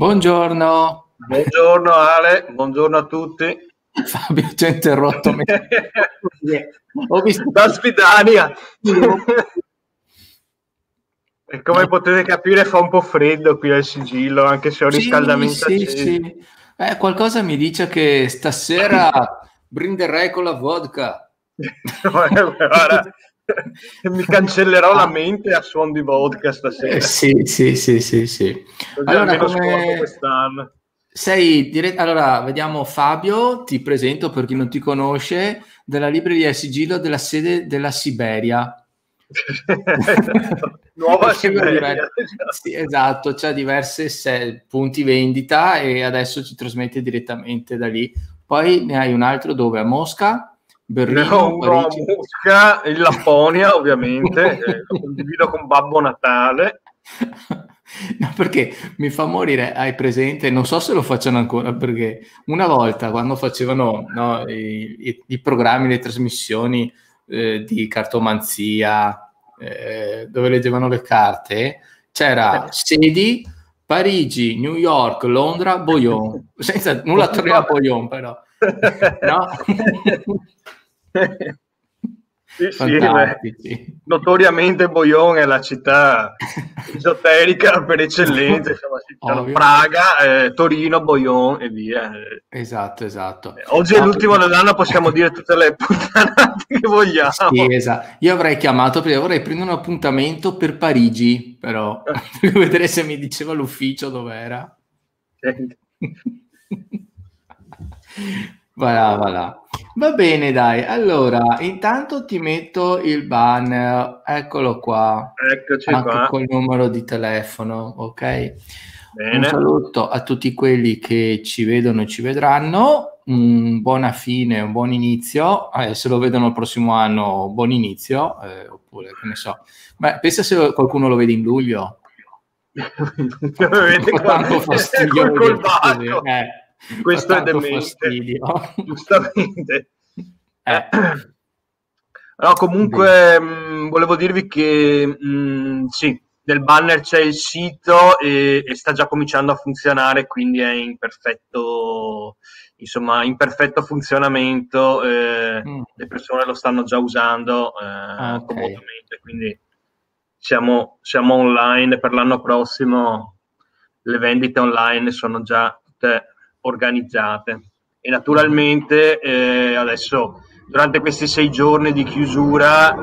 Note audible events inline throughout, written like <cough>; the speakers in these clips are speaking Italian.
Buongiorno. Buongiorno Ale, buongiorno a tutti. Fabio, ti ho interrotto. <laughs> ho visto da Svidania. e come potete capire fa un po' freddo qui al sigillo, anche se ho riscaldamento sì, sì, sì. Eh, qualcosa mi dice che stasera brinderei con la vodka. <laughs> Guarda, <laughs> mi cancellerò la mente a suon di vodka stasera. Eh, sì, sì, sì, sì, sì. Allora, come... quest'anno. Sei dire... Allora, vediamo Fabio, ti presento per chi non ti conosce, della libreria Sigillo della sede della Siberia. <laughs> Nuova Siberia. Sì, esatto, c'ha diversi se... punti vendita e adesso ci trasmette direttamente da lì. Poi ne hai un altro dove? A Mosca? Berlino, uno a Mosca, in Lapponia ovviamente, <laughs> eh, lo condivido con Babbo Natale. No, perché mi fa morire, hai presente, non so se lo facciano ancora, perché una volta quando facevano no, i, i, i, programmi, le trasmissioni eh, di cartomanzia, eh, dove leggevano le carte, c'era eh. sedi Parigi, New York, Londra, Boyon, <laughs> senza nulla togliere a Boyon però. <laughs> No? Sì, sì, notoriamente Boyon è la città esoterica per eccellenza, <laughs> insomma, Praga, eh, Torino, Boyon e via. Esatto, esatto. Eh, oggi no, è l'ultimo dell'anno, possiamo <laughs> dire tutte le puttanate che vogliamo. Sì, esatto. Io avrei chiamato, perché vorrei prendere un appuntamento per Parigi, però, <laughs> per vedere se mi diceva l'ufficio dov'era. Voilà, voilà. Va bene, dai. Allora, intanto ti metto il banner, eccolo qua. Eccoci anche qua. col numero di telefono, ok? Bene. Un saluto a tutti quelli che ci vedono e ci vedranno. Un buona fine, un buon inizio. Eh, se lo vedono il prossimo anno, buon inizio. Eh, oppure, che ne so. Beh, pensa se qualcuno lo vede in luglio. <laughs> Tanto fastidio. Col, col eh. <laughs> Questo è demente. <laughs> Giustamente. Eh. <clears throat> No, comunque mh, volevo dirvi che mh, sì, nel banner c'è il sito e, e, sta già cominciando a funzionare, quindi è in perfetto, insomma, in perfetto funzionamento. Eh, mm. Le persone lo stanno già usando eh, ah, okay. comodamente, quindi siamo, siamo online per l'anno prossimo. Le vendite online sono già tutte organizzate. E naturalmente eh, adesso, durante questi sei giorni di chiusura,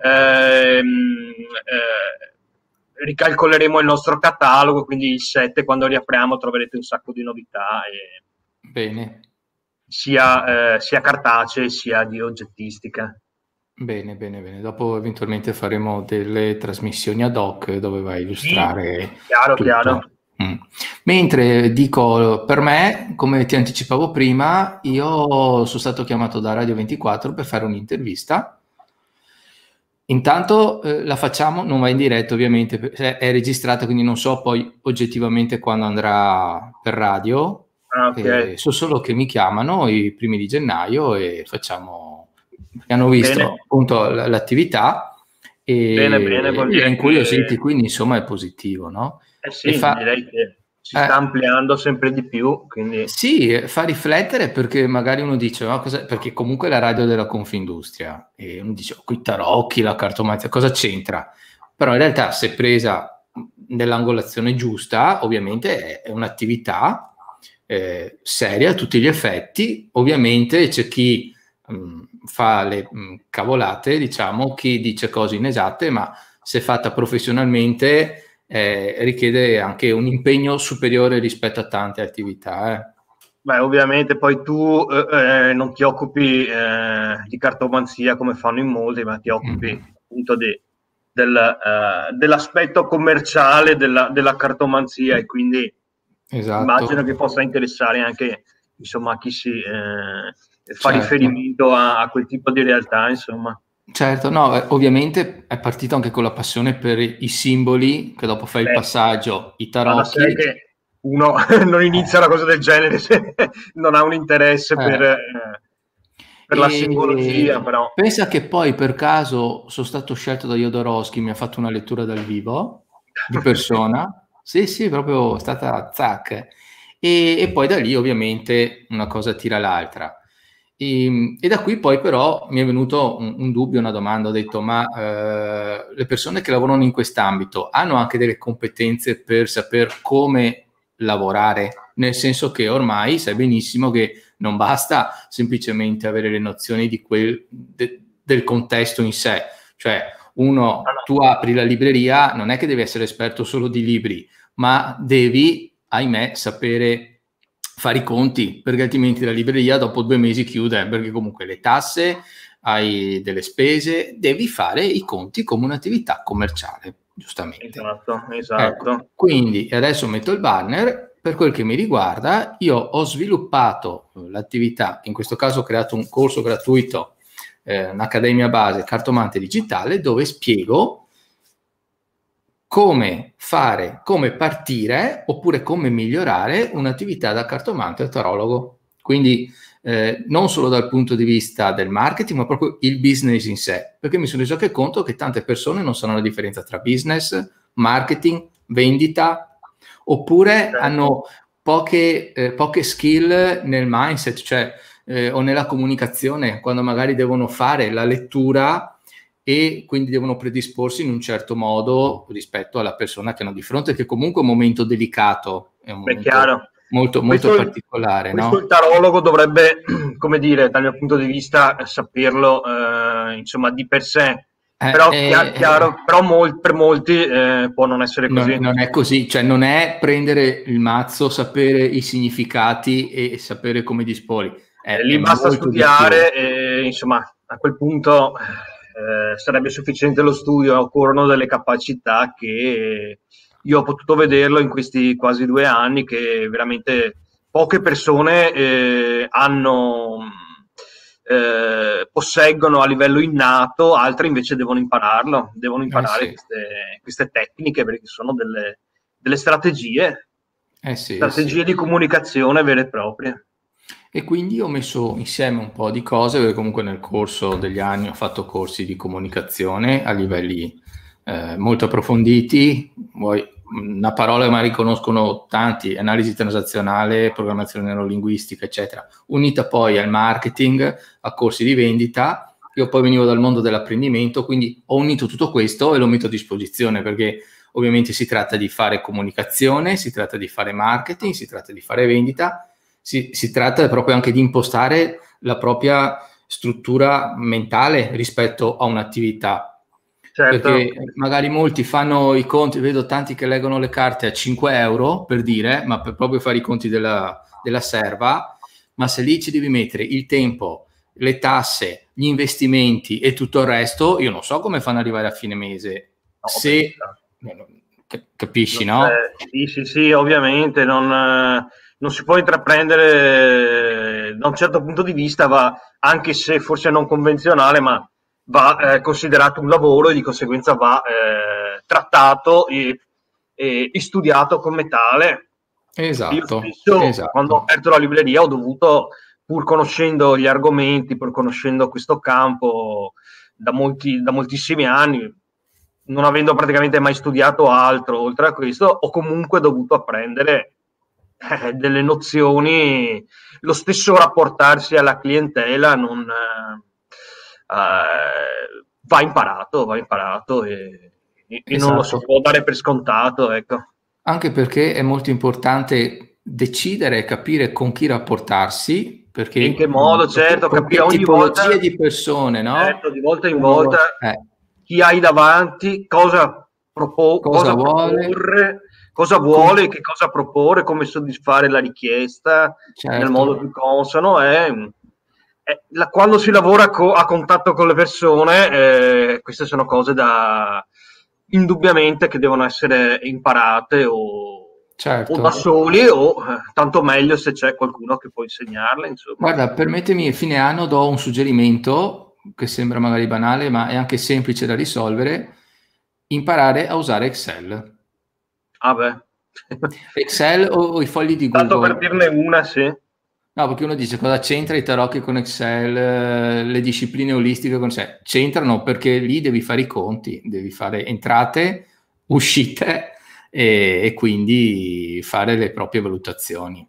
ehm, eh, ricalcoleremo il nostro catalogo, quindi il 7 quando riapriamo troverete un sacco di novità. E Bene. Sia, eh, sia cartacee sia di oggettistica. Bene, bene, bene. Dopo eventualmente faremo delle trasmissioni ad hoc dove vai a illustrare. Sì, chiaro, tutto. chiaro. Mm. Mentre dico per me, come ti anticipavo prima, io sono stato chiamato da Radio 24 per fare un'intervista. Intanto eh, la facciamo, non va in diretta ovviamente, è registrata, quindi non so poi oggettivamente quando andrà per radio. Ah, okay. eh, so solo che mi chiamano i primi di gennaio e facciamo, hanno visto bene. appunto l'attività e, bene, bene, e incuriositi, quindi insomma è positivo, no? Eh sì, fa... direi che si sta eh, ampliando sempre di più. Quindi... Sì, fa riflettere perché magari uno dice, no, cosa... perché comunque è la radio della Confindustria e uno dice, oh, qui tarocchi, la cartomanzia, cosa c'entra? Però in realtà se presa nell'angolazione giusta, ovviamente è, un'attività eh, seria a tutti gli effetti. Ovviamente c'è chi mh, fa le mh, cavolate, diciamo, chi dice cose inesatte, ma se fatta professionalmente eh, richiede anche un impegno superiore rispetto a tante attività. Eh. Beh, ovviamente poi tu eh, eh non ti occupi eh, di cartomanzia come fanno in molti, ma ti occupi mm. appunto di, del, eh, dell'aspetto commerciale della, della, cartomanzia e quindi esatto. immagino che possa interessare anche insomma, chi si fa certo. riferimento a, a, quel tipo di realtà. Insomma. Certo, no, eh, ovviamente è partito anche con la passione per i simboli, che dopo fai Beh, il passaggio, i tarocchi. che uno <laughs> non inizia una cosa del genere se <laughs> non ha un interesse eh. per, eh, per la simbologia, però. Pensa che poi per caso sono stato scelto da Jodorowsky, mi ha fatto una lettura dal vivo, di <laughs> persona. sì, sì, proprio è stata zac. E, e poi da lì ovviamente una cosa tira l'altra. E, ehm, e, da qui poi però mi è venuto un, un dubbio, una domanda, ho detto ma eh, le persone che lavorano in quest'ambito hanno anche delle competenze per saper come lavorare, nel senso che ormai sai benissimo che non basta semplicemente avere le nozioni di quel, de, del contesto in sé, cioè uno, tu apri la libreria, non è che devi essere esperto solo di libri, ma devi, ahimè, sapere fare i conti, perché altrimenti la libreria dopo due mesi chiude, perché comunque le tasse, hai delle spese, devi fare i conti come un'attività commerciale, giustamente. Esatto, esatto. Ecco, quindi adesso metto il banner, per quel che mi riguarda, io ho sviluppato l'attività, in questo caso ho creato un corso gratuito, eh, un'accademia base cartomante digitale, dove spiego come fare, come partire oppure come migliorare un'attività da cartomante o tarologo. Quindi eh, non solo dal punto di vista del marketing, ma proprio il business in sé, perché mi sono reso anche conto che tante persone non sanno la differenza tra business, marketing, vendita, oppure certo. hanno poche, eh, poche, skill nel mindset, cioè eh, o nella comunicazione, quando magari devono fare la lettura e quindi devono predisporsi in un certo modo rispetto alla persona che hanno di fronte, che comunque è un momento delicato, è un momento molto, molto questo, particolare. Questo no? il tarologo dovrebbe, <clears throat> come dire, dal mio punto di vista, saperlo eh, insomma di per sé. Eh, però, eh, chiaro, però mol, per molti eh, può non essere così. Non, non, è così, cioè non è prendere il mazzo, sapere i significati e sapere come disponi. Eh, lì basta studiare e insomma a quel punto eh, sarebbe sufficiente lo studio, occorrono delle capacità che io ho potuto vederlo in questi quasi due anni che veramente poche persone eh, hanno, eh, posseggono a livello innato, altre invece devono impararlo, devono imparare eh sì. queste, queste, tecniche perché sono delle, delle strategie, eh sì, strategie sì. di comunicazione vere e proprie. E quindi ho messo insieme un po' di cose, perché comunque nel corso degli anni ho fatto corsi di comunicazione a livelli eh, molto approfonditi. Una parola che magari conoscono tanti, analisi transazionale, programmazione neurolinguistica, eccetera, unita poi al marketing, a corsi di vendita. Io poi venivo dal mondo dell'apprendimento, quindi ho unito tutto questo e lo metto a disposizione perché ovviamente si tratta di fare comunicazione, si tratta di fare marketing, si tratta di fare vendita si, si tratta proprio anche di impostare la propria struttura mentale rispetto a un'attività. Certo. Perché magari molti fanno i conti, vedo tanti che leggono le carte a 5 euro per dire, ma per proprio fare i conti della, della serva, ma se lì ci devi mettere il tempo, le tasse, gli investimenti e tutto il resto, io non so come fanno ad arrivare a fine mese. No, se capisci, no? Eh, sì, sì, sì, ovviamente non non si può intraprendere da un certo punto di vista, va, anche se forse non convenzionale, ma va eh, considerato un lavoro e di conseguenza va eh, trattato e, e, e, studiato come tale. Esatto, Io stesso, esatto. quando ho aperto la libreria, ho dovuto, pur conoscendo gli argomenti, pur conoscendo questo campo da, molti, da moltissimi anni, non avendo praticamente mai studiato altro oltre a questo, ho comunque dovuto apprendere eh, <laughs> delle nozioni, lo stesso rapportarsi alla clientela non, eh, eh va imparato, va imparato e, e esatto. non lo si può dare per scontato. Ecco. Anche perché è molto importante decidere e capire con chi rapportarsi. Perché in che modo, certo, capire ogni volta di persone, no? Certo, di volta in volta eh. chi hai davanti, cosa, propo- cosa, cosa vuole. proporre cosa vuole, che cosa proporre, come soddisfare la richiesta certo. nel modo più consono. È, è, la, quando si lavora co- a contatto con le persone, eh, queste sono cose da indubbiamente che devono essere imparate o, certo. o da soli o eh, tanto meglio se c'è qualcuno che può insegnarle. Insomma. Guarda, permettimi, fine anno do un suggerimento che sembra magari banale, ma è anche semplice da risolvere, imparare a usare Excel. Ah beh. Excel o, o, i fogli di Google. Tanto per dirne una, sì. No, perché uno dice cosa c'entra i tarocchi con Excel, eh, le discipline olistiche con Excel. C'entrano perché lì devi fare i conti, devi fare entrate, <laughs> uscite e, e quindi fare le proprie valutazioni.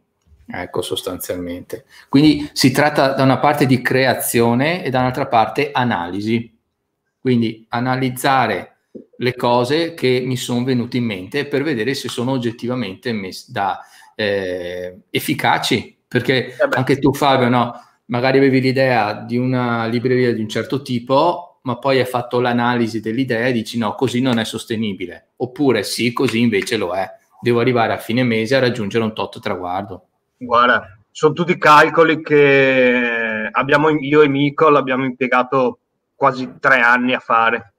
Ecco, sostanzialmente. Quindi si tratta da una parte di creazione e da un'altra parte analisi. Quindi analizzare le cose che mi sono venute in mente per vedere se sono oggettivamente messe da, eh, efficaci. Perché eh anche tu, Fabio, no? magari avevi l'idea di una libreria di un certo tipo, ma poi hai fatto l'analisi dell'idea e dici no, così non è sostenibile. Oppure sì, così invece lo è. Devo arrivare a fine mese a raggiungere un tot traguardo. Guarda, sono tutti calcoli che abbiamo, io e Nicole abbiamo impiegato quasi tre anni a fare.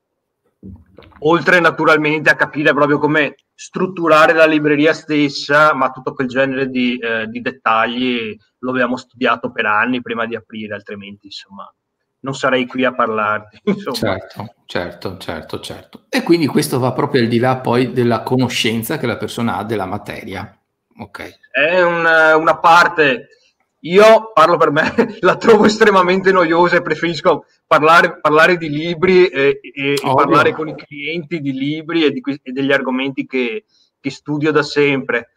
Oltre naturalmente a capire proprio come strutturare la libreria stessa, ma tutto quel genere di, eh, di dettagli lo abbiamo studiato per anni prima di aprire, altrimenti insomma non sarei qui a parlarti. <laughs> Insomma. Certo, certo, certo, certo. E quindi questo va proprio al di là poi della conoscenza che la persona ha della materia. Ok. È una, una parte, io parlo per me, <laughs> la trovo estremamente noiosa e preferisco parlare, parlare di libri e, e, e parlare con i clienti di libri e, di, e degli argomenti che, che studio da sempre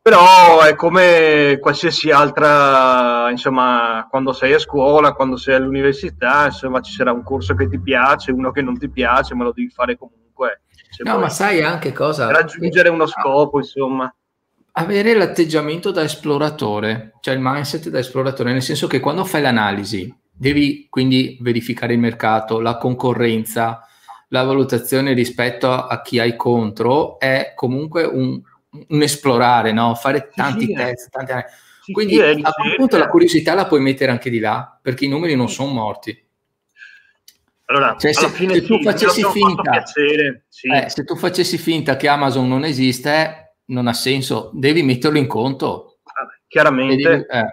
però è come qualsiasi altra, insomma, quando sei a scuola, quando sei all'università, insomma, ci sarà un corso che ti piace, uno che non ti piace, ma lo devi fare comunque. no, ma sai anche cosa? Raggiungere uno scopo, insomma avere l'atteggiamento da esploratore, cioè il mindset da esploratore, nel senso che quando fai l'analisi devi quindi verificare il mercato, la concorrenza, la valutazione rispetto a chi hai contro, è comunque un, un esplorare, no? fare tanti sì, test. Tanti... Sì, quindi sì, a quel punto la curiosità la puoi mettere anche di là, perché i numeri non sono morti. Allora, cioè, se, se, tu finta, eh, se tu facessi finta che Amazon non esiste, non ha senso, devi metterlo in conto. Chiaramente, devi, eh.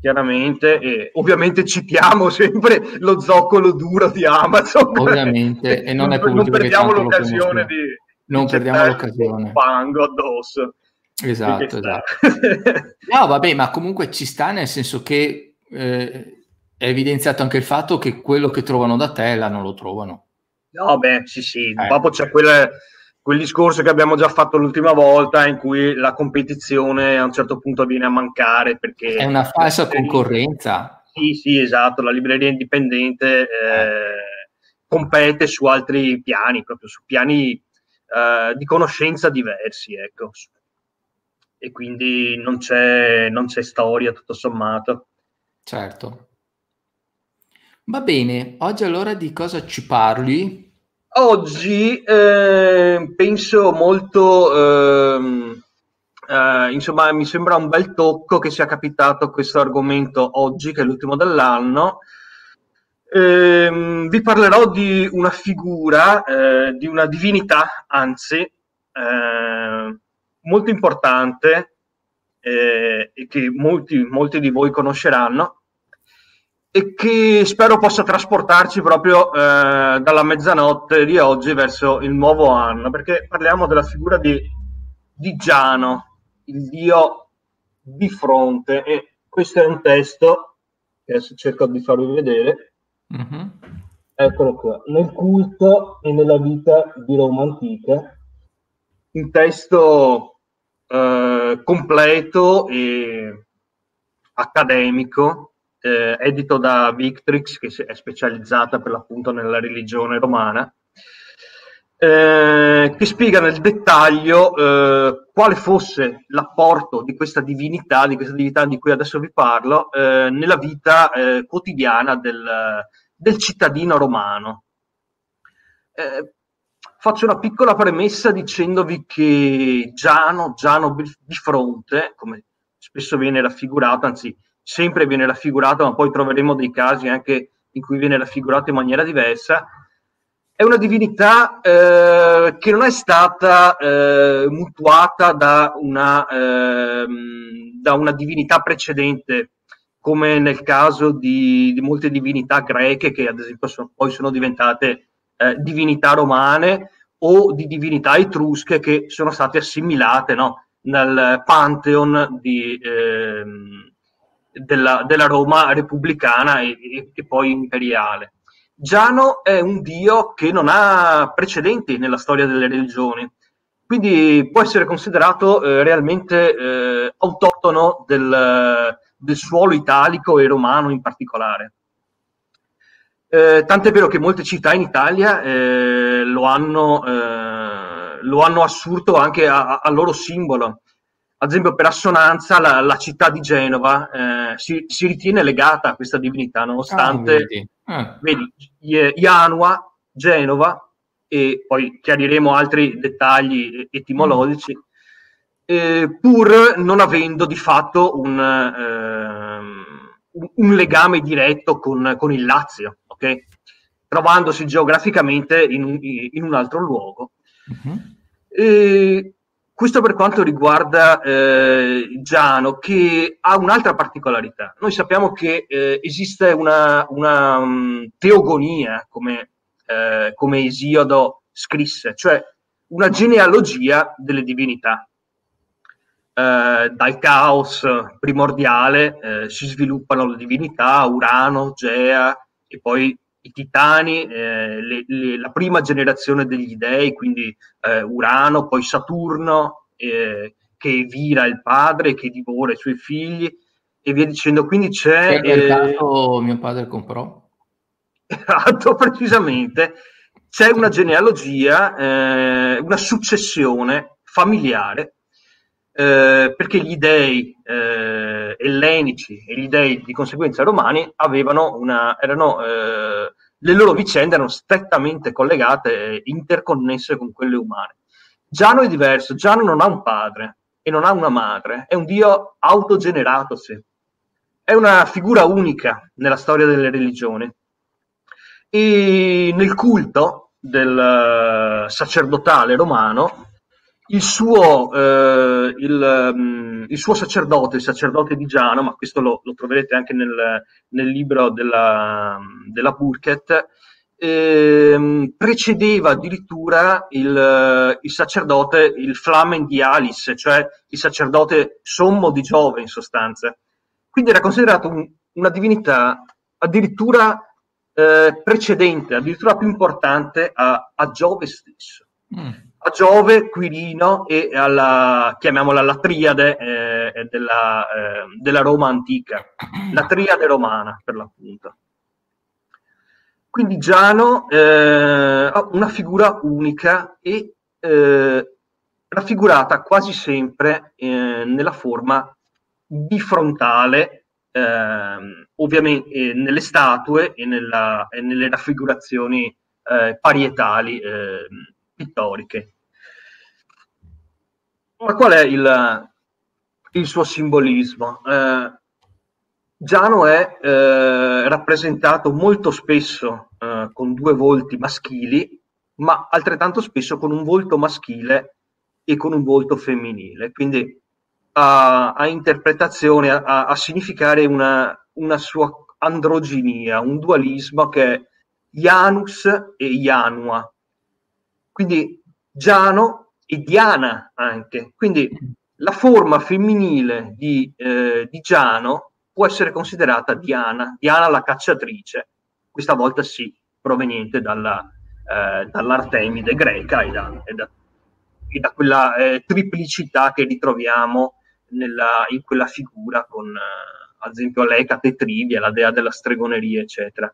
chiaramente e ovviamente citiamo sempre lo zoccolo duro di Amazon. Ovviamente, <laughs> e non, è non perdiamo l'occasione di, non perdiamo l'occasione. fango addosso. Esatto, esatto. <laughs> no, vabbè, ma comunque ci sta nel senso che eh, è evidenziato anche il fatto che quello che trovano da te là non lo trovano. No, beh, sì, sì, eh. dopo c'è quella quel discorso che abbiamo già fatto l'ultima volta in cui la competizione a un certo punto viene a mancare perché è una falsa concorrenza. Sì, sì, esatto, la libreria indipendente eh, compete su altri piani, proprio su piani eh, di conoscenza diversi, ecco. E quindi non c'è, non c'è storia tutto sommato. Certo. Va bene, oggi allora di cosa ci parli? Oggi eh, penso molto, ehm, eh, insomma, mi sembra un bel tocco che sia capitato questo argomento oggi, che è l'ultimo dell'anno. Eh, vi parlerò di una figura, eh, di una divinità, anzi, eh, molto importante eh, e che molti, molti di voi conosceranno, e che spero possa trasportarci proprio eh, dalla mezzanotte di oggi verso il nuovo anno, perché parliamo della figura di, di Giano, il dio di fronte, e questo è un testo che adesso cerco di farvi vedere. Mm-hmm. Eccolo qua, nel culto e nella vita di Roma antica, un testo eh, completo e accademico eh, edito da Victrix, che è specializzata per l'appunto nella religione romana, eh, che spiega nel dettaglio eh, quale fosse l'apporto di questa divinità, di questa divinità di cui adesso vi parlo, eh, nella vita eh, quotidiana del, del, cittadino romano. Eh, faccio una piccola premessa dicendovi che Giano, Giano di fronte, come spesso viene raffigurato, anzi sempre viene raffigurato, ma poi troveremo dei casi anche in cui viene raffigurato in maniera diversa. È una divinità eh, che non è stata eh, mutuata da una, eh, da una divinità precedente come nel caso di, di, molte divinità greche che ad esempio sono, poi sono diventate eh, divinità romane o di divinità etrusche che sono state assimilate no, nel pantheon di, eh, della, della, Roma repubblicana e, e, e poi imperiale. Giano è un dio che non ha precedenti nella storia delle religioni, quindi può essere considerato eh, realmente eh, autoctono del, del, suolo italico e romano in particolare. Eh, tant'è vero che molte città in Italia eh, lo hanno, eh, lo, hanno, assurto anche al loro simbolo. Ad esempio, per assonanza, la, la città di Genova eh, si, si, ritiene legata a questa divinità, nonostante, ah, vedi, ah. vedi Ianua, Genova, e poi chiariremo altri dettagli etimologici, eh, pur non avendo di fatto un, eh, un legame diretto con, con, il Lazio, okay? trovandosi geograficamente in, in un altro luogo. Uh-huh. Questo per quanto riguarda eh, Giano, che ha un'altra particolarità. Noi sappiamo che eh, esiste una, una um, teogonia, come eh, come Esiodo scrisse, cioè una genealogia delle divinità. Eh, dal caos primordiale eh, si sviluppano le divinità, Urano, Gea e poi i titani, eh, le, le, la prima generazione degli dei, quindi eh, Urano, poi Saturno, eh, che vira il padre, che divora i suoi figli e via dicendo. Quindi c'è... Che mercato mio padre comprò? Esatto, <laughs> precisamente. C'è una genealogia, eh, una successione familiare, eh, perché gli dei eh, ellenici e gli dei di conseguenza romani avevano una, erano, eh, le loro vicende erano strettamente collegate, interconnesse con quelle umane. Giano è diverso, Giano non ha un padre e non ha una madre, è un dio autogeneratosi, è una figura unica nella storia delle religioni e nel culto del uh, sacerdotale romano il suo, uh, il, um, il suo, sacerdote, il sacerdote di Giano, ma questo lo, lo troverete anche nel, nel libro della, della Burkett, eh, precedeva addirittura il, il, sacerdote, il Flamen di Alice, cioè il sacerdote sommo di Giove in sostanza. Quindi era considerato un, una divinità addirittura eh, precedente, addirittura più importante a, a Giove stesso. Mm. A Giove, Quirino e alla, chiamiamola la triade eh, della, eh, della Roma antica, la triade romana per l'appunto. Quindi Giano eh, ha una figura unica e eh, raffigurata quasi sempre eh, nella forma bifrontale eh, ovviamente eh, nelle statue e, nella, e, nelle raffigurazioni eh, parietali pittoriche. Ma qual è il, il suo simbolismo? Eh, Giano è eh, rappresentato molto spesso eh, con due volti maschili, ma altrettanto spesso con un volto maschile e con un volto femminile. Quindi a, a interpretazione, a, a significare una, una, sua androginia, un dualismo che è Janus e Janua. Quindi Giano e Diana anche. Quindi la forma femminile di, eh, di Giano può essere considerata Diana, Diana la cacciatrice, questa volta sì, proveniente dalla, eh, dall'Artemide greca e da, e da, e da quella eh, triplicità che ritroviamo nella, in quella figura con eh, ad esempio l'Ecate Trivia, la dea della stregoneria, eccetera.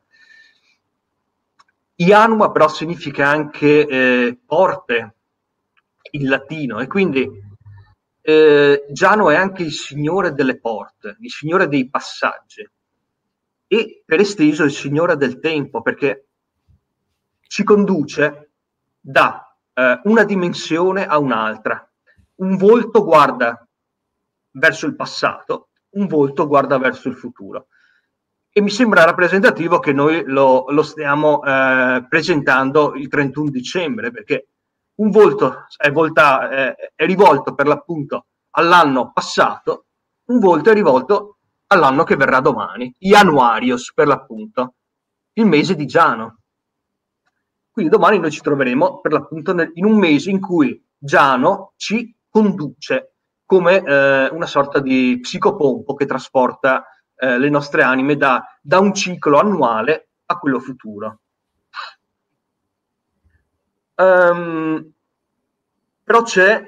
Ianuma però significa anche eh, porte in latino e quindi eh, Giano è anche il signore delle porte, il signore dei passaggi e per esteso il signore del tempo perché ci conduce da eh, una dimensione a un'altra. Un volto guarda verso il passato, un volto guarda verso il futuro. E mi sembra rappresentativo che noi lo, lo stiamo eh, presentando il 31 dicembre, perché un volto è, volta, eh, è rivolto per l'appunto all'anno passato, un volto è rivolto all'anno che verrà domani, Januarios per l'appunto, il mese di Giano. Quindi domani noi ci troveremo per l'appunto nel, in un mese in cui Giano ci conduce come eh, una sorta di psicopompo che trasporta eh, le nostre anime da, da un ciclo annuale a quello futuro. Um, però c'è,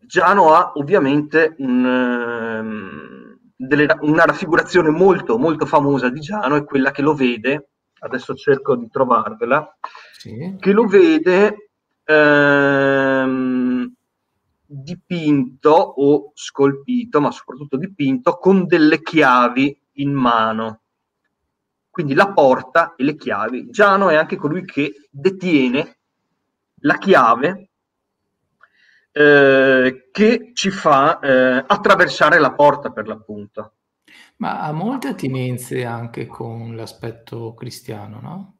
Giano ha ovviamente un, um, delle, una raffigurazione molto, molto famosa di Giano, è quella che lo vede, adesso cerco di trovarvela, sì. che lo vede um, dipinto o scolpito, ma soprattutto dipinto, con delle chiavi in mano. Quindi la porta e le chiavi. Giano è anche colui che detiene la chiave eh, che ci fa eh, attraversare la porta per l'appunto. Ma ha molte attinenze anche con l'aspetto cristiano, no?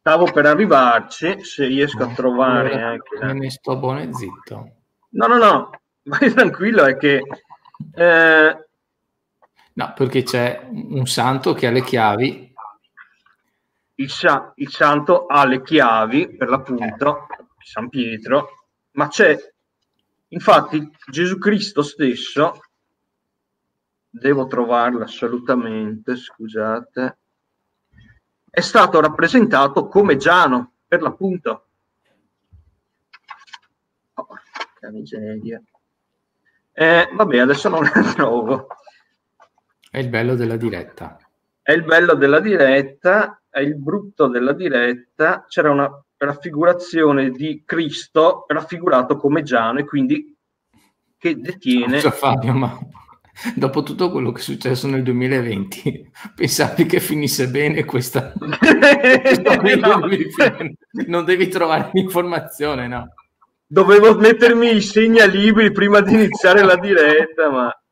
Stavo per arrivarci, se riesco a trovare allora, anche... Me ne sto buono e zitto. No, no, no, vai tranquillo, è che... Eh... No, perché c'è un santo che ha le chiavi il, sa- il santo ha le chiavi, per l'appunto, San Pietro, ma c'è, infatti, Gesù Cristo stesso, devo trovarlo assolutamente, scusate, è stato rappresentato come Giano, per l'appunto. Porca miseria. Eh, vabbè, adesso non la trovo. È il bello della diretta. È il bello della diretta è il brutto della diretta, c'era una raffigurazione di Cristo raffigurato come Giano e quindi che detiene... Scusa Fabio, ma dopo tutto quello che è successo nel 2020, <laughs> pensavi che finisse bene questa... <laughs> no. non devi trovare l'informazione, no? Dovevo mettermi i segnalibri prima di iniziare la diretta, ma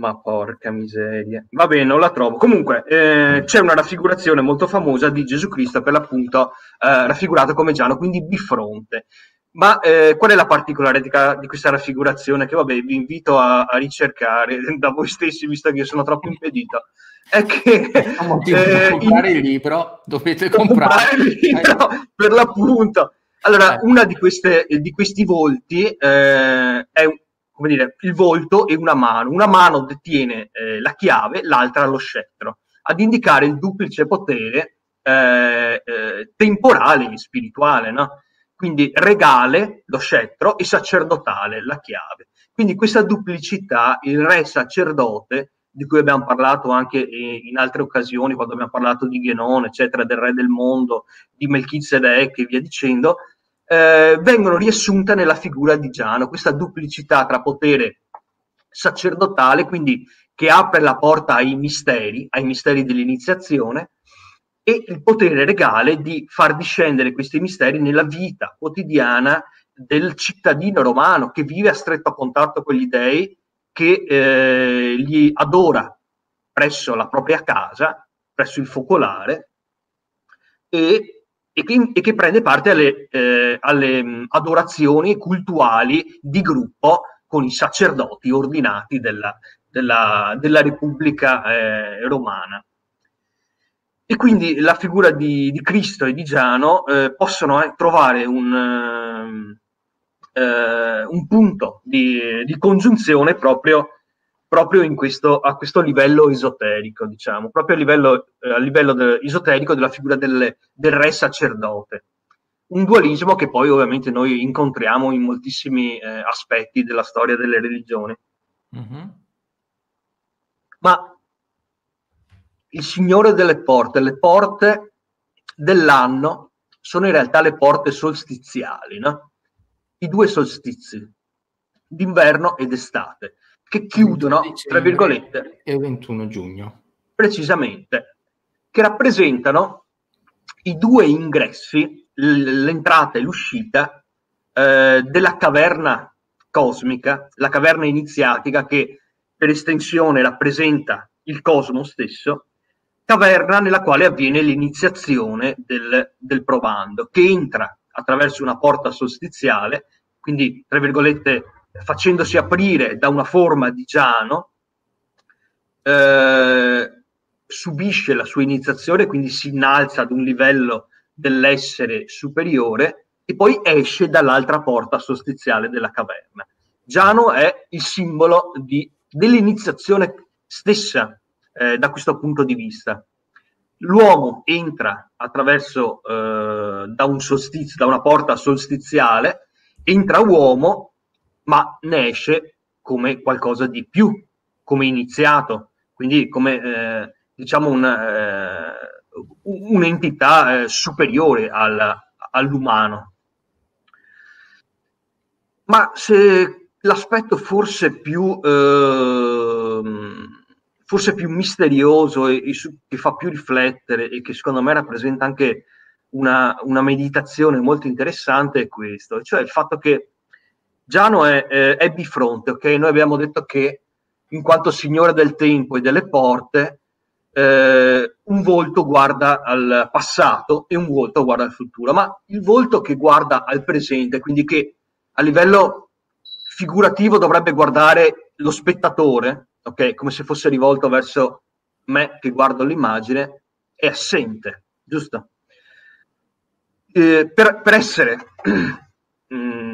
ma porca miseria. Va bene, non la trovo. Comunque, eh, c'è una raffigurazione molto famosa di Gesù Cristo, per l'appunto, eh, raffigurato come Giano, quindi bifronte. Ma eh, qual è la particolarità di questa raffigurazione? Che vabbè, vi invito a, a ricercare <laughs> da voi stessi, visto che io sono troppo impedito. È che eh, comprare in... il libro dovete comprare, comprare il libro per l'appunto. Allora, eh. una di, queste, di questi volti eh, è come dire, il volto e una mano. Una mano detiene eh, la chiave, l'altra lo scettro, ad indicare il duplice potere eh, eh, temporale e spirituale, no? Quindi regale, lo scettro, e sacerdotale, la chiave. Quindi questa duplicità, il re sacerdote, di cui abbiamo parlato anche eh, in altre occasioni, quando abbiamo parlato di Genone, eccetera, del re del mondo, di Melchizedek e via dicendo, eh, vengono riassunte nella figura di Giano, questa duplicità tra potere sacerdotale, quindi che apre la porta ai misteri, ai misteri dell'iniziazione, e il potere regale di far discendere questi misteri nella vita quotidiana del cittadino romano che vive a stretto contatto con gli dei, che eh, li adora presso la propria casa, presso il focolare, e e che, e che prende parte alle, eh, alle mh, adorazioni cultuali di gruppo con i sacerdoti ordinati della, della, della Repubblica eh, Romana. E quindi la figura di, di Cristo e di Giano eh, possono eh, trovare un, ehm, eh, un punto di, di congiunzione proprio proprio questo, a questo livello esoterico, diciamo, proprio a livello, eh, a livello de, esoterico della figura del, del, re sacerdote. Un dualismo che poi ovviamente noi incontriamo in moltissimi eh, aspetti della storia delle religioni. Mm-hmm. Ma il Signore delle porte, le porte dell'anno sono in realtà le porte solstiziali, no? I due solstizi, d'inverno ed estate che chiudono, tra virgolette, e il 21 giugno. Precisamente, che rappresentano i due ingressi, l'entrata e l'uscita eh, della caverna cosmica, la caverna iniziatica che per estensione rappresenta il cosmo stesso, caverna nella quale avviene l'iniziazione del, del probando, che entra attraverso una porta solstiziale, quindi tra virgolette facendosi aprire da una forma di Giano, eh, subisce la sua iniziazione, quindi si innalza ad un livello dell'essere superiore e poi esce dall'altra porta sostiziale della caverna. Giano è il simbolo di, dell'iniziazione stessa eh, da questo punto di vista. L'uomo entra attraverso eh, da un solstizio, da una porta solstiziale, entra uomo, ma ne esce come qualcosa di più, come iniziato, quindi come eh, diciamo un, eh, un'entità eh, superiore al, all'umano. Ma se l'aspetto forse più, eh, forse più misterioso e, e che fa più riflettere e che secondo me rappresenta anche una, una, meditazione molto interessante è questo, cioè il fatto che Giano è, è, è bifronte, ok? Noi abbiamo detto che in quanto signore del tempo e delle porte, eh, un volto guarda al passato e un volto guarda al futuro, ma il volto che guarda al presente, quindi che a livello figurativo dovrebbe guardare lo spettatore, ok, come se fosse rivolto verso me che guardo l'immagine, è assente, giusto? Eh, per, per, essere <clears throat> mm,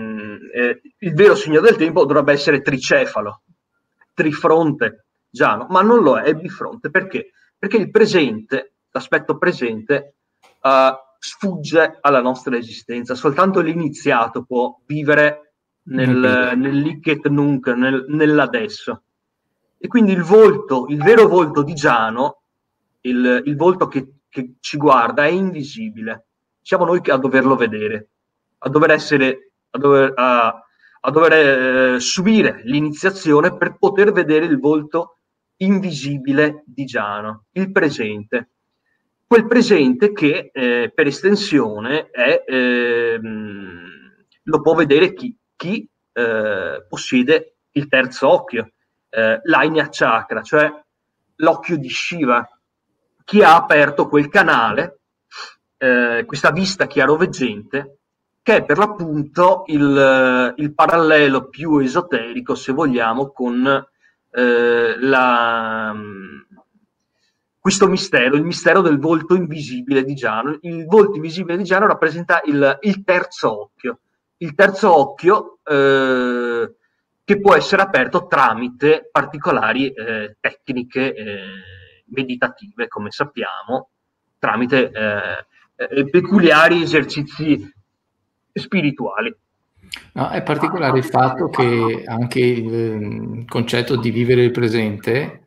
eh, il vero segno del tempo dovrebbe essere tricefalo, trifronte, Giano, ma non lo è, è bifronte perché? Perché il presente, l'aspetto presente, uh, sfugge alla nostra esistenza, soltanto l'iniziato può vivere nel, nell'icet nunc, nel, nell'adesso. E quindi il volto, il vero volto di Giano, il, il volto che, che, ci guarda, è invisibile. Siamo noi a doverlo vedere, a dover essere, a dover, a, a dover eh, subire l'iniziazione per poter vedere il volto invisibile di Giano, il presente. Quel presente che eh, per estensione è, eh, lo può vedere chi, chi eh, possiede il terzo occhio, eh, l'Aina Chakra, cioè l'occhio di Shiva, chi ha aperto quel canale, eh, questa vista chiaroveggente, che è per l'appunto il, il parallelo più esoterico, se vogliamo, con eh, la, questo mistero, il mistero del volto invisibile di Giano. Il volto invisibile di Giano rappresenta il, il terzo occhio, il terzo occhio eh, che può essere aperto tramite particolari eh, tecniche eh, meditative, come sappiamo, tramite eh, eh, peculiari esercizi spirituali. No, è particolare il fatto che anche il ehm, concetto di vivere il presente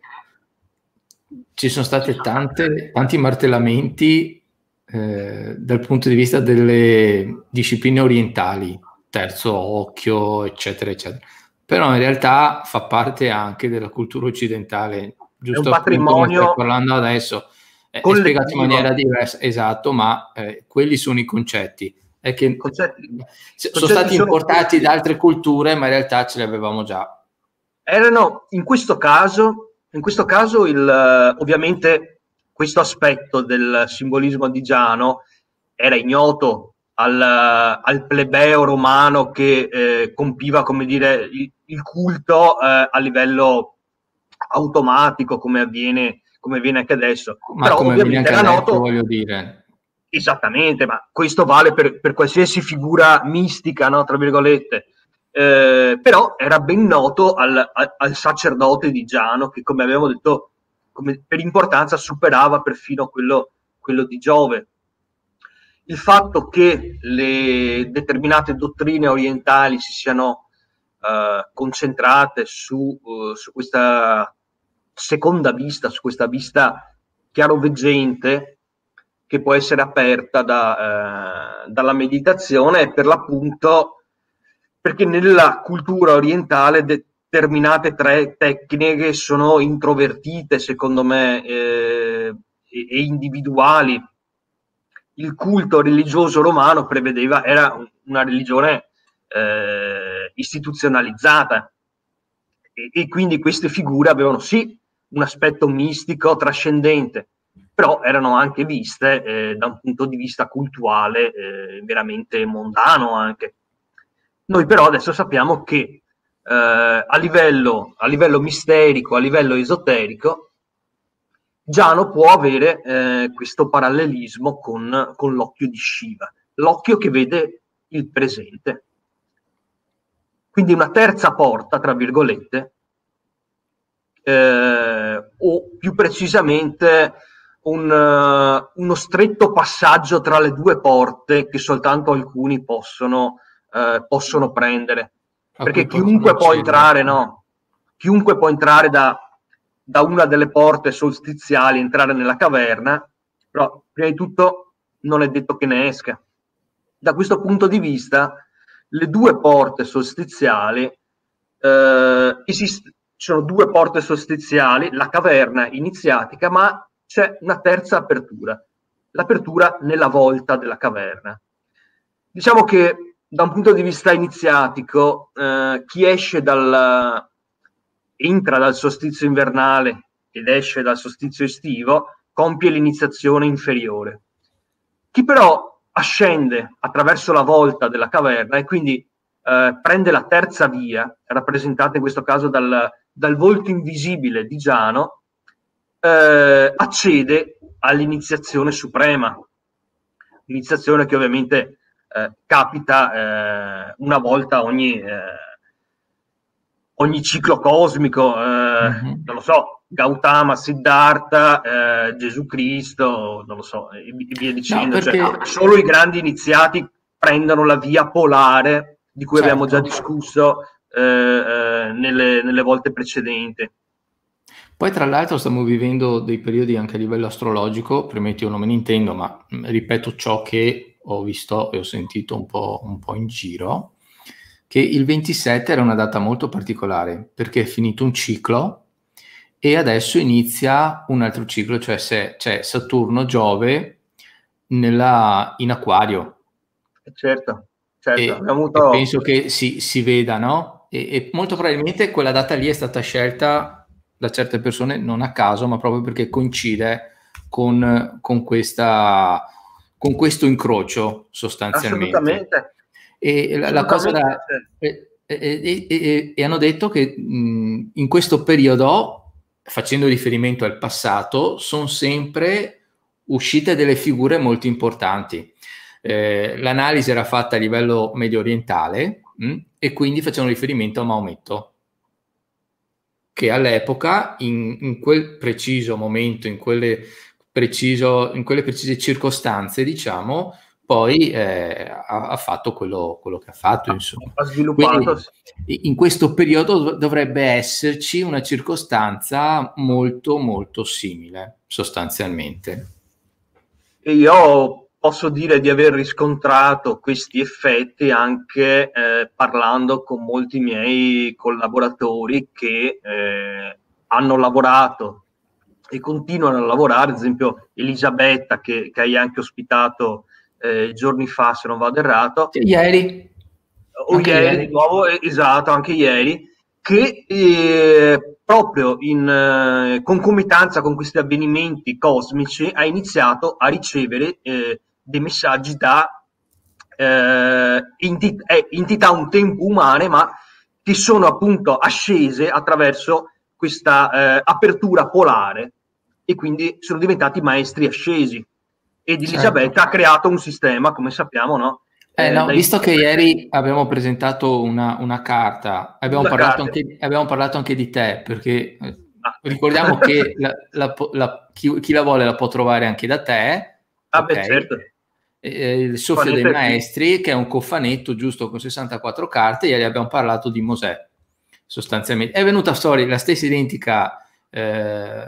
ci sono stati tanti martellamenti eh, dal punto di vista delle discipline orientali, terzo occhio, eccetera, eccetera. Però in realtà fa parte anche della cultura occidentale, giusto? È un patrimonio. Stai parlando adesso, è, è spiegato in maniera diversa, esatto, ma eh, quelli sono i concetti è che concetti, sono concetti stati importati sono... da altre culture, ma in realtà ce li avevamo già. Erano in questo caso, in questo caso il, ovviamente questo aspetto del simbolismo di Giano era ignoto al, al plebeo romano che eh, compiva, come dire, il, il culto eh, a livello automatico, come avviene, come avviene anche adesso. Ma Però come ovviamente era noto, voglio dire Esattamente, ma questo vale per, per qualsiasi figura mistica, no, tra virgolette. Eh, però era ben noto al, al, al, sacerdote di Giano, che come abbiamo detto, come, per importanza superava perfino quello, quello di Giove. Il fatto che le determinate dottrine orientali si siano uh, concentrate su, uh, su, questa seconda vista, su questa vista chiaroveggente, che può essere aperta da, eh, dalla meditazione per l'appunto perché nella cultura orientale determinate tre tecniche sono introvertite secondo me eh, e, individuali. Il culto religioso romano prevedeva era una religione eh, istituzionalizzata. E, e quindi queste figure avevano sì un aspetto mistico trascendente però erano anche viste eh, da un punto di vista cultuale eh, veramente mondano anche. Noi però adesso sappiamo che eh, a, livello, a livello misterico, a livello esoterico, Giano può avere eh, questo parallelismo con, con l'occhio di Shiva, l'occhio che vede il presente. Quindi una terza porta, tra virgolette, eh, o più precisamente un, uh, uno stretto passaggio tra le due porte che soltanto alcuni possono, uh, possono prendere. A Perché chiunque può entrare, no? Chiunque può entrare da, da una delle porte solstiziali, entrare nella caverna, però prima di tutto non è detto che ne esca. Da questo punto di vista, le due porte solstiziali eh, esist- ci sono due porte solstiziali, la caverna iniziatica, ma c'è una terza apertura, l'apertura nella volta della caverna. Diciamo che da un punto di vista iniziatico, eh, chi esce dal, entra dal solstizio invernale ed esce dal solstizio estivo, compie l'iniziazione inferiore. Chi però ascende attraverso la volta della caverna e quindi eh, prende la terza via, rappresentata in questo caso dal, dal volto invisibile di Giano, accede all'iniziazione suprema, iniziazione che ovviamente eh, capita eh, una volta ogni, eh, ogni ciclo cosmico, mm-hmm. non lo so, Gautama, Siddhartha, eh, Gesù Cristo, non lo so, e via dicendo. No, cioè, perché... cioè, solo i grandi iniziati prendono la via polare di cui certo. abbiamo già discusso eh, eh, nelle, nelle volte precedenti. Poi tra l'altro stiamo vivendo dei periodi anche a livello astrologico, premetto io non me ne intendo, ma mm, ripeto ciò che ho visto e ho sentito un po', un po', in giro, che il 27 era una data molto particolare perché è finito un ciclo e adesso inizia un altro ciclo, cioè se, c'è Saturno, Giove nella, in acquario. Certo, certo. E, avuto... penso che si, si veda, no? e, e, molto probabilmente quella data lì è stata scelta da certe persone non a caso, ma proprio perché coincide con, con, questa, con questo incrocio sostanzialmente. Assolutamente. E la, la cosa da... E, e, e, hanno detto che mh, in questo periodo, facendo riferimento al passato, sono sempre uscite delle figure molto importanti. Eh, l'analisi era fatta a livello medio orientale, mh, e quindi facevano riferimento a Maometto, che all'epoca, in, in quel preciso momento, in quelle, preciso, in quelle precise circostanze, diciamo, poi eh, ha, ha, fatto quello, quello, che ha fatto. Insomma. Ha sviluppato. Quindi, in questo periodo dovrebbe esserci una circostanza molto, molto simile, sostanzialmente. E io posso dire di aver riscontrato questi effetti anche eh, parlando con molti miei collaboratori che eh, hanno lavorato e continuano a lavorare, ad esempio Elisabetta che, che hai anche ospitato eh, giorni fa se non vado errato. Ieri. O ieri, ieri, di nuovo, esatto, anche ieri, che eh, proprio in eh, concomitanza con questi avvenimenti cosmici ha iniziato a ricevere eh, dei messaggi da eh, enti- eh, entità un tempo umane, ma che sono appunto ascese attraverso questa eh, apertura polare e quindi sono diventati maestri ascesi. Ed Elisabetta certo. ha creato un sistema, come sappiamo, no? Eh, no, visto che ieri abbiamo presentato una, una carta, abbiamo parlato, anche, abbiamo parlato, anche, di te, perché eh, ah. ricordiamo che <laughs> la, la, la, chi, chi, la vuole la può trovare anche da te. Ah, okay. beh, certo eh, il soffio dei maestri, che è un cofanetto giusto con 64 carte, ieri abbiamo parlato di Mosè, sostanzialmente. È venuta fuori la stessa identica, eh,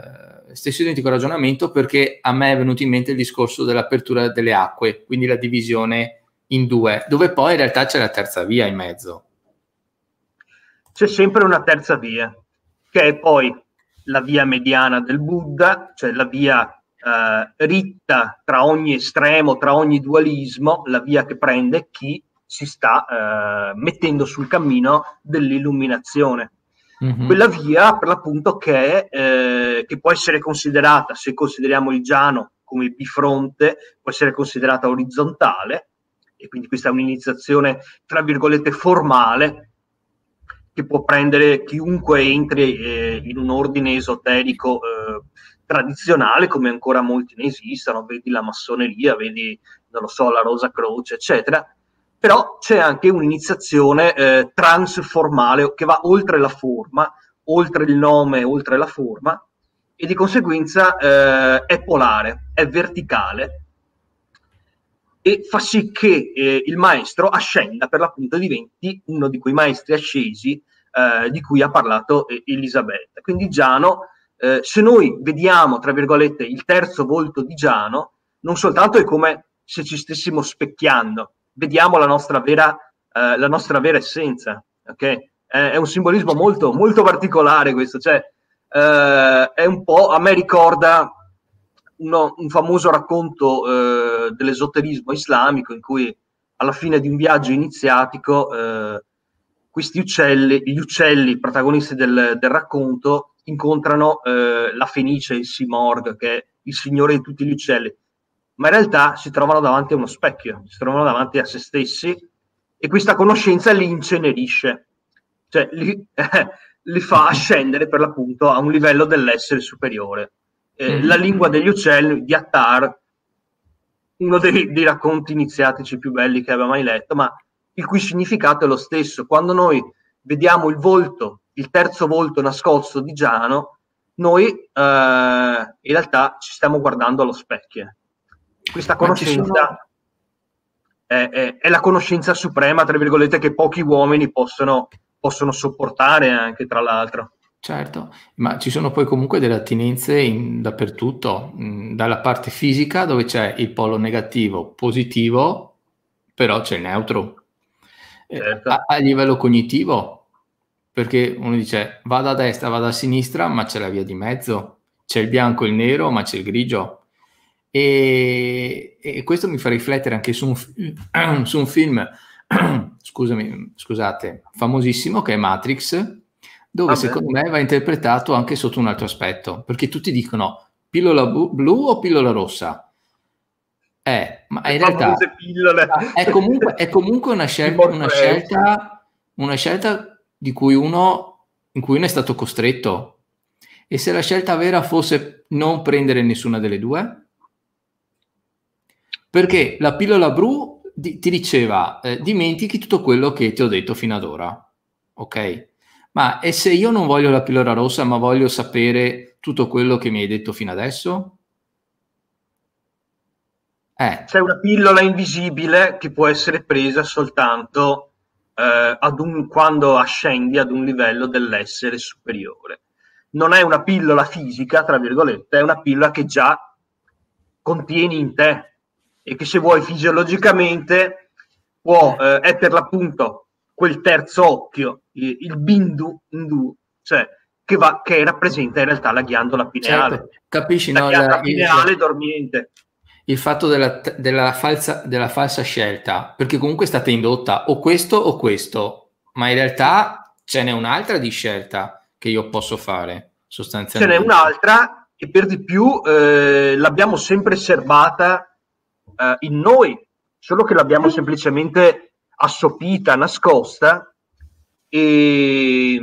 stesso identico ragionamento perché a me è venuto in mente il discorso dell'apertura delle acque, quindi la divisione in due, dove poi in realtà c'è la terza via in mezzo. C'è sempre una terza via, che è poi la via mediana del Buddha, cioè la via eh, ritta tra ogni estremo, tra ogni dualismo, la via che prende chi si sta eh, mettendo sul cammino dell'illuminazione. Mm-hmm. Quella via, per l'appunto, che, eh, che può essere considerata, se consideriamo il Giano come bifronte, può essere considerata orizzontale, e quindi questa è un'iniziazione, tra virgolette, formale, che può prendere chiunque entri eh, in un ordine esoterico eh, tradizionale come ancora molti ne esistono, vedi la massoneria, vedi, non lo so, la Rosa Croce, eccetera, però c'è anche un'iniziazione eh, transformale che va oltre la forma, oltre il nome, oltre la forma, e di conseguenza eh, è polare, è verticale e fa sì che eh, il maestro ascenda, per l'appunto diventi uno di quei maestri ascesi eh, di cui ha parlato eh, Elisabetta. Quindi Giano, eh, se noi vediamo, tra virgolette, il terzo volto di Giano, non soltanto è come se ci stessimo specchiando, vediamo la nostra vera, eh, la nostra vera essenza, ok? È, un simbolismo molto, molto particolare questo, cioè eh, è un po', a me ricorda uno, un famoso racconto eh, dell'esoterismo islamico in cui alla fine di un viaggio iniziatico eh, questi uccelli, gli uccelli protagonisti del, del racconto incontrano eh, la Fenice, il Simorg, che è il signore di tutti gli uccelli, ma in realtà si trovano davanti a uno specchio, si trovano davanti a se stessi e questa conoscenza li incenerisce, cioè li, eh, <laughs> li fa ascendere per l'appunto a un livello dell'essere superiore. Eh, mm. La lingua degli uccelli di Attar, uno dei, dei, racconti iniziatici più belli che abbia mai letto, ma il cui significato è lo stesso. Quando noi vediamo il volto, il terzo volto nascosto di Giano, noi eh, in realtà ci stiamo guardando allo specchio. Questa conoscenza è, è, è, la conoscenza suprema, tra virgolette, che pochi uomini possono, possono sopportare anche, tra l'altro. Certo, ma ci sono poi comunque delle attinenze in, dappertutto, mh, dalla parte fisica dove c'è il polo negativo, positivo, però c'è il neutro. Eh, certo. A, a, livello cognitivo, perché uno dice vado a destra, vado a sinistra, ma c'è la via di mezzo, c'è il bianco e il nero, ma c'è il grigio. E, e questo mi fa riflettere anche su un, <clears throat> su un film, <clears throat> scusami, scusate, famosissimo che è Matrix, dove Vabbè. secondo me va interpretato anche sotto un altro aspetto, perché tutti dicono pillola blu o pillola rossa? Eh, ma in realtà è comunque, è comunque, una, scelta, <laughs> una, scelta, una scelta di cui uno, in cui uno è stato costretto. E se la scelta vera fosse non prendere nessuna delle due? Perché la pillola blu di, ti diceva eh, dimentichi tutto quello che ti ho detto fino ad ora. Ok? Ma e se io non voglio la pillola rossa, ma voglio sapere tutto quello che mi hai detto fino adesso? Eh. C'è una pillola invisibile che può essere presa soltanto un, quando ascendi ad un livello dell'essere superiore. Non è una pillola fisica, tra virgolette, è una pillola che già contieni in te e che se vuoi fisiologicamente può, eh, è per l'appunto quel terzo occhio, il, bindu, bindu cioè che, va, che, rappresenta in realtà la ghiandola pineale. Certo, capisci? La no, ghiandola la, pineale il, dormiente. Il fatto della, della, falsa, della falsa scelta, perché comunque è stata indotta o questo o questo, ma in realtà ce n'è un'altra di scelta che io posso fare sostanzialmente. Ce n'è un'altra e per di più eh, l'abbiamo sempre serbata eh, in noi, solo che l'abbiamo semplicemente assopita, nascosta e,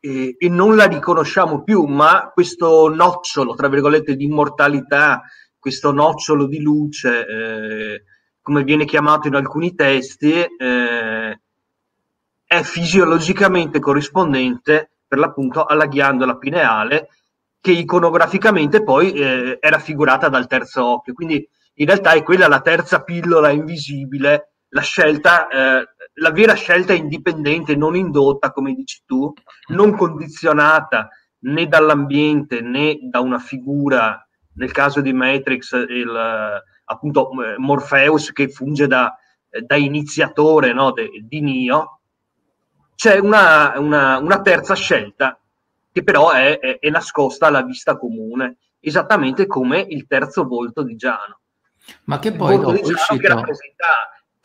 e, e, non la riconosciamo più, ma questo nocciolo, tra virgolette, di immortalità, questo nocciolo di luce, eh, come viene chiamato in alcuni testi, eh, è fisiologicamente corrispondente per l'appunto alla ghiandola pineale che iconograficamente poi eh, è raffigurata dal terzo occhio. Quindi in realtà è quella la terza pillola invisibile la scelta, eh, la vera scelta indipendente, non indotta, come dici tu, non condizionata né dall'ambiente né da una figura, nel caso di Matrix, il, appunto Morpheus che funge da, da iniziatore no, de, di Nio, c'è una, una, una, terza scelta che però è, è, è nascosta alla vista comune, esattamente come il terzo volto di Giano. Ma che poi dopo uscito... che rappresenta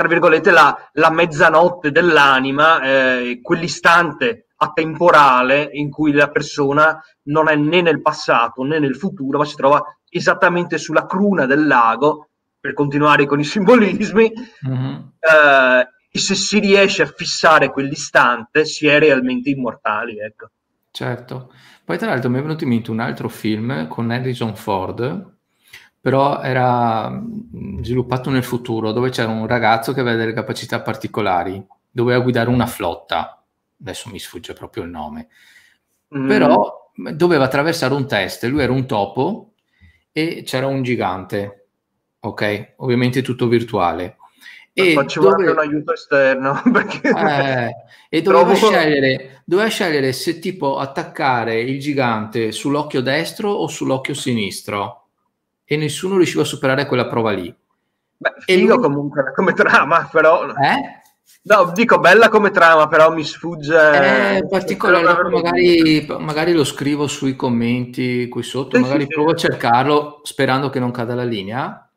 tra virgolette, la, la mezzanotte dell'anima, eh, quell'istante atemporale in cui la persona non è né nel passato né nel futuro, ma si trova esattamente sulla cruna del lago, per continuare con i simbolismi, mm-hmm. eh, e se si riesce a fissare quell'istante si è realmente immortali. Ecco. Certo, Poi tra l'altro mi è venuto in mente un altro film con Harrison Ford, però era mm, sviluppato nel futuro, dove c'era un ragazzo che aveva delle capacità particolari, doveva guidare una flotta, adesso mi sfugge proprio il nome, mm. però doveva attraversare un test, lui era un topo e c'era un gigante, ok? Ovviamente tutto virtuale. E faceva dove... anche un aiuto esterno <laughs> perché... eh, e doveva, trovo... scegliere, doveva scegliere se tipo attaccare il gigante sull'occhio destro o sull'occhio sinistro e nessuno riusciva a superare quella prova lì. Beh, figo lui... comunque come <laughs> trama, però... Eh? No, dico bella come trama, però mi sfugge. Eh, particolare, magari, magari, lo scrivo sui commenti qui sotto, sì, magari sì, provo sì. a cercarlo sperando che non cada la linea.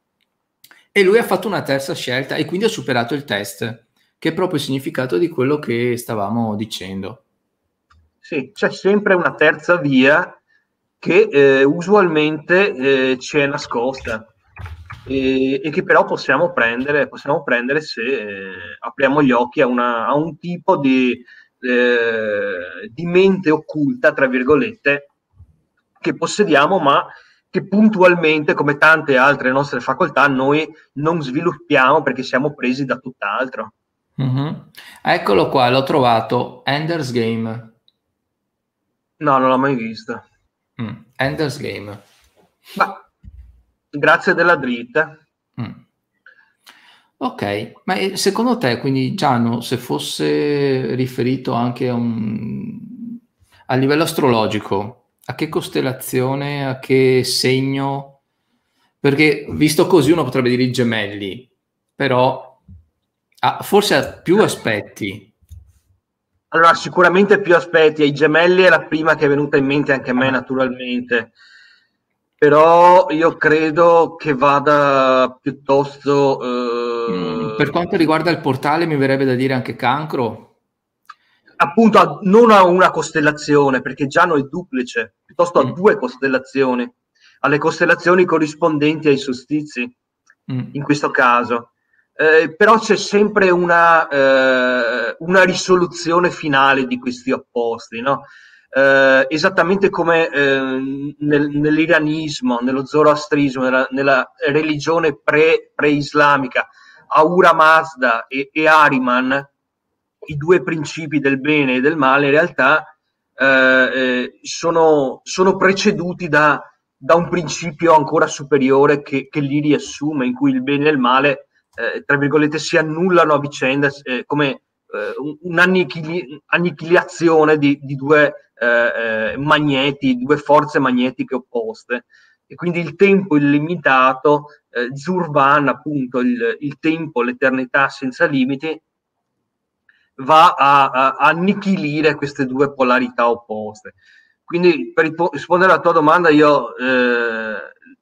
E lui ha fatto una terza scelta e quindi ha superato il test, che è proprio il significato di quello che stavamo dicendo. Sì, c'è sempre una terza via che eh, usualmente eh, ci è nascosta e, e, che però possiamo prendere, possiamo prendere se eh, apriamo gli occhi a, una, a un tipo di, eh, di mente occulta, tra virgolette, che possediamo, ma che puntualmente, come tante altre nostre facoltà, noi non sviluppiamo perché siamo presi da tutt'altro. Mm-hmm. Eccolo qua, l'ho trovato, Ender's Game. No, non l'ho mai visto. Mm. Ender's Game. Ma Grazie della dritta. Mm. Ok, ma secondo te, quindi Gianno, se fosse riferito anche a, un... a livello astrologico, a che costellazione, a che segno? Perché visto così uno potrebbe dire i gemelli, però ha, forse ha più aspetti. Allora, sicuramente più aspetti. I gemelli è la prima che è venuta in mente anche a me, ah. naturalmente però io credo che vada piuttosto... Eh... Per quanto riguarda il portale mi verrebbe da dire anche cancro. Appunto, a, non a una costellazione, perché già non è duplice, piuttosto a mm. due costellazioni, alle costellazioni corrispondenti ai solstizi, mm. in questo caso. Eh, però c'è sempre una, eh, una risoluzione finale di questi opposti, no? Eh, esattamente come eh, nel, nell'iranismo, nello zoroastrismo, nella, nella religione pre, pre-islamica, Aura Mazda e, e Ariman, i due principi del bene e del male, in realtà eh, eh, sono, sono, preceduti da, da, un principio ancora superiore che, che, li riassume, in cui il bene e il male, eh, tra virgolette, si annullano a vicenda eh, come un'annichilazione di, di due eh, eh, magneti, due forze magnetiche opposte. E quindi il tempo illimitato, eh, Zurvan, appunto, il, il, tempo, l'eternità senza limiti, va a, a, a, annichilire queste due polarità opposte. Quindi per rispondere alla tua domanda, io eh,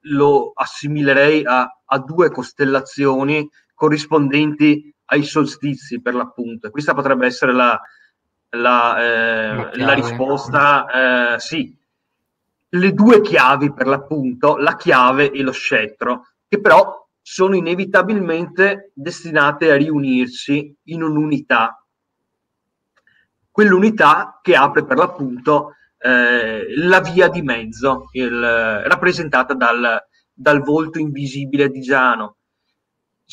lo assimilerei a, a due costellazioni corrispondenti ai solstizi, per l'appunto. Questa potrebbe essere la, la, eh, la risposta, eh, sì, le due chiavi per l'appunto, la chiave e lo scettro, che però sono inevitabilmente destinate a riunirsi in un'unità. Quell'unità che apre per l'appunto eh, la via di mezzo, il, rappresentata dal, dal volto invisibile di Giano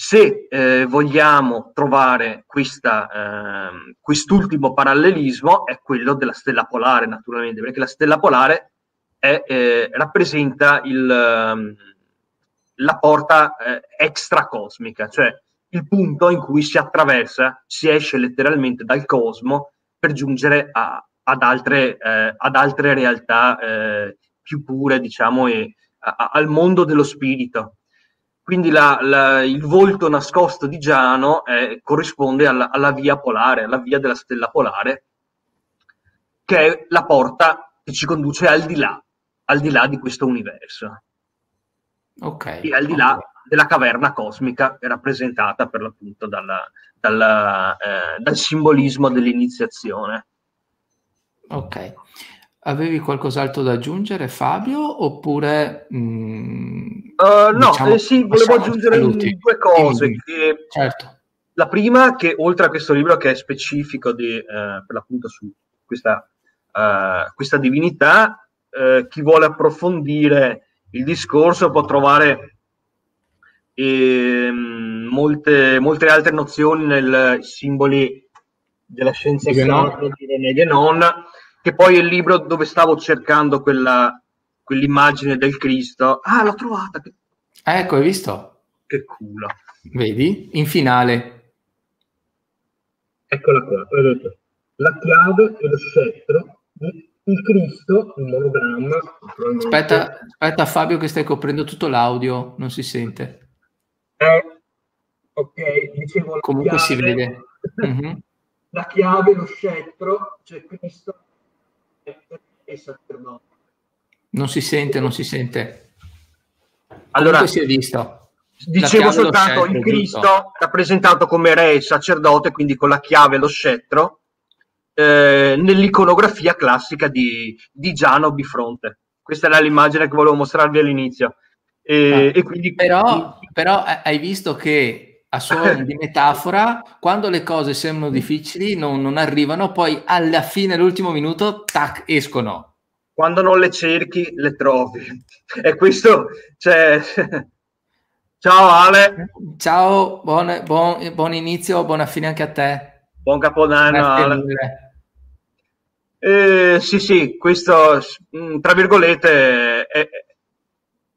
se eh, vogliamo trovare questa, eh, quest'ultimo parallelismo è quello della stella polare, naturalmente, perché la stella polare è, eh, rappresenta il, ehm, la porta eh, extracosmica, cioè il punto in cui si attraversa, si esce letteralmente dal cosmo per giungere a, ad, altre, eh, ad, altre, realtà eh, più pure, diciamo, e a, al mondo dello spirito. Quindi la, la, il volto nascosto di Giano eh, corrisponde alla, alla, via polare, alla via della stella polare, che è la porta che ci conduce al di là, al di là di questo universo. Ok. E al di là della caverna cosmica rappresentata per l'appunto dalla, dalla, eh, dal simbolismo dell'iniziazione. Ok. Avevi qualcos'altro da aggiungere, Fabio? Oppure mh, mm, uh, no, diciamo, eh, sì, volevo aggiungere due cose. Che, certo. La prima, che oltre a questo libro che è specifico di, eh, per l'appunto su questa, uh, questa divinità, eh, chi vuole approfondire il discorso può trovare ehm, molte, molte altre nozioni nel simboli della scienza economica di René Guénon, che poi è il libro dove stavo cercando quella, quell'immagine del Cristo. Ah, l'ho trovata. Ah, ecco, hai visto? Che culo. Vedi? In finale. Eccola qua, vedete. La chiave e lo scettro, il Cristo, il monogramma. Aspetta, aspetta Fabio che stai coprendo tutto l'audio, non si sente. Eh, ok, dicevo... Comunque chiave, si vede. Mm-hmm. <laughs> La chiave, lo scettro, cioè Cristo. Non si sente, non si sente. Allora, Comunque si è visto. Dicevo soltanto il Cristo giusto? rappresentato come re e sacerdote, quindi con la chiave e lo scettro, eh, nell'iconografia classica di, di Giano Bifronte. Questa era l'immagine che volevo mostrarvi all'inizio. E, ah, e quindi, però, però hai visto che a suono di metafora, quando le cose sembrano difficili, non, non, arrivano, poi alla fine, all'ultimo minuto, tac, escono. Quando non le cerchi, le trovi. E questo, cioè, <laughs> Ciao Ale. Ciao, buon, buon, buon, inizio, buona fine anche a te. Buon Capodanno Ale. Eh, sì, sì, questo, mm, tra virgolette, è,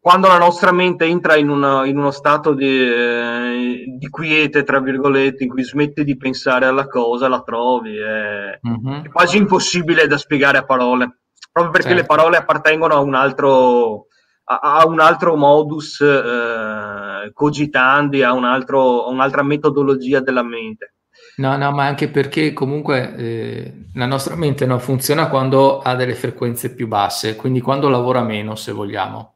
quando la nostra mente entra in, una, in uno stato di, eh, di, quiete, tra virgolette, in cui smette di pensare alla cosa, la trovi. È, mm-hmm. è quasi impossibile da spiegare a parole, proprio perché certo. le parole appartengono a un altro, a, un altro modus eh, cogitandi, a, un altro, a un'altra metodologia della mente. No, no, ma anche perché comunque eh, la nostra mente no, funziona quando ha delle frequenze più basse, quindi quando lavora meno, se vogliamo,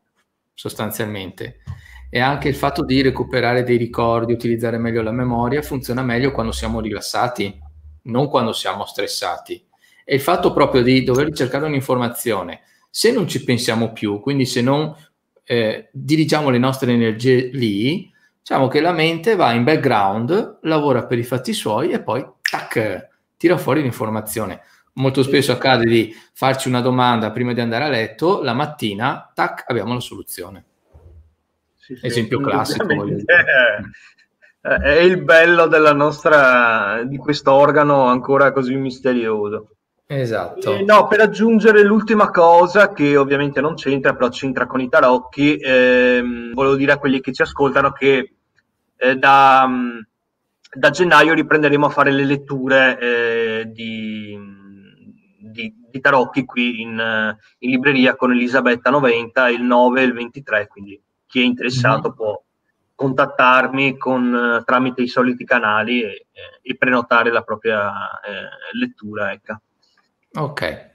sostanzialmente. E anche il fatto di recuperare dei ricordi, utilizzare meglio la memoria, funziona meglio quando siamo rilassati, non quando siamo stressati. E il fatto proprio di dover cercare un'informazione, se non ci pensiamo più, quindi se non eh, dirigiamo le nostre energie lì, diciamo che la mente va in background, lavora per i fatti suoi e poi tac, tira fuori l'informazione. Molto spesso accade di farci una domanda prima di andare a letto, la mattina, tac, abbiamo la soluzione. Sì, sì, Esempio classico. <laughs> È il bello della nostra, di questo organo ancora così misterioso. Esatto. Eh, no, per aggiungere l'ultima cosa, che ovviamente non c'entra, però c'entra con i tarocchi, ehm, volevo dire a quelli che ci ascoltano che eh, da, da, gennaio riprenderemo a fare le letture eh, di, di, di, tarocchi qui in, in, libreria con Elisabetta 90 il 9 e il 23, quindi chi è interessato mm. può contattarmi con, tramite i soliti canali e, e prenotare la propria eh, lettura. Ecco. Ok,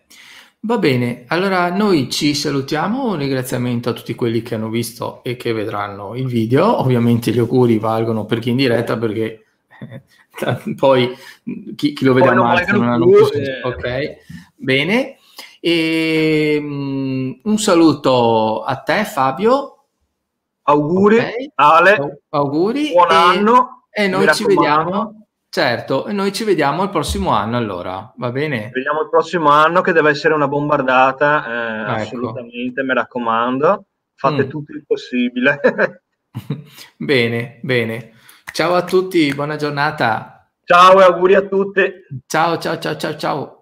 va bene. Allora noi ci salutiamo, un ringraziamento a tutti quelli che hanno visto e che vedranno il video. Ovviamente gli auguri valgono per chi in diretta perché eh, <laughs> poi chi, chi, lo vede a marzo non hanno più... Eh. Ok, bene. E, um, un saluto a te Fabio. Auguri, okay. Ale. Auguri. Buon e, anno. E noi ci vediamo Certo, e noi ci vediamo il prossimo anno allora, va bene? Ci vediamo il prossimo anno che deve essere una bombardata, eh, ecco. assolutamente, mi raccomando, fate mm. tutto il possibile. <laughs> bene, bene. Ciao a tutti, buona giornata. Ciao e auguri a tutti. Ciao, ciao, ciao, ciao, ciao.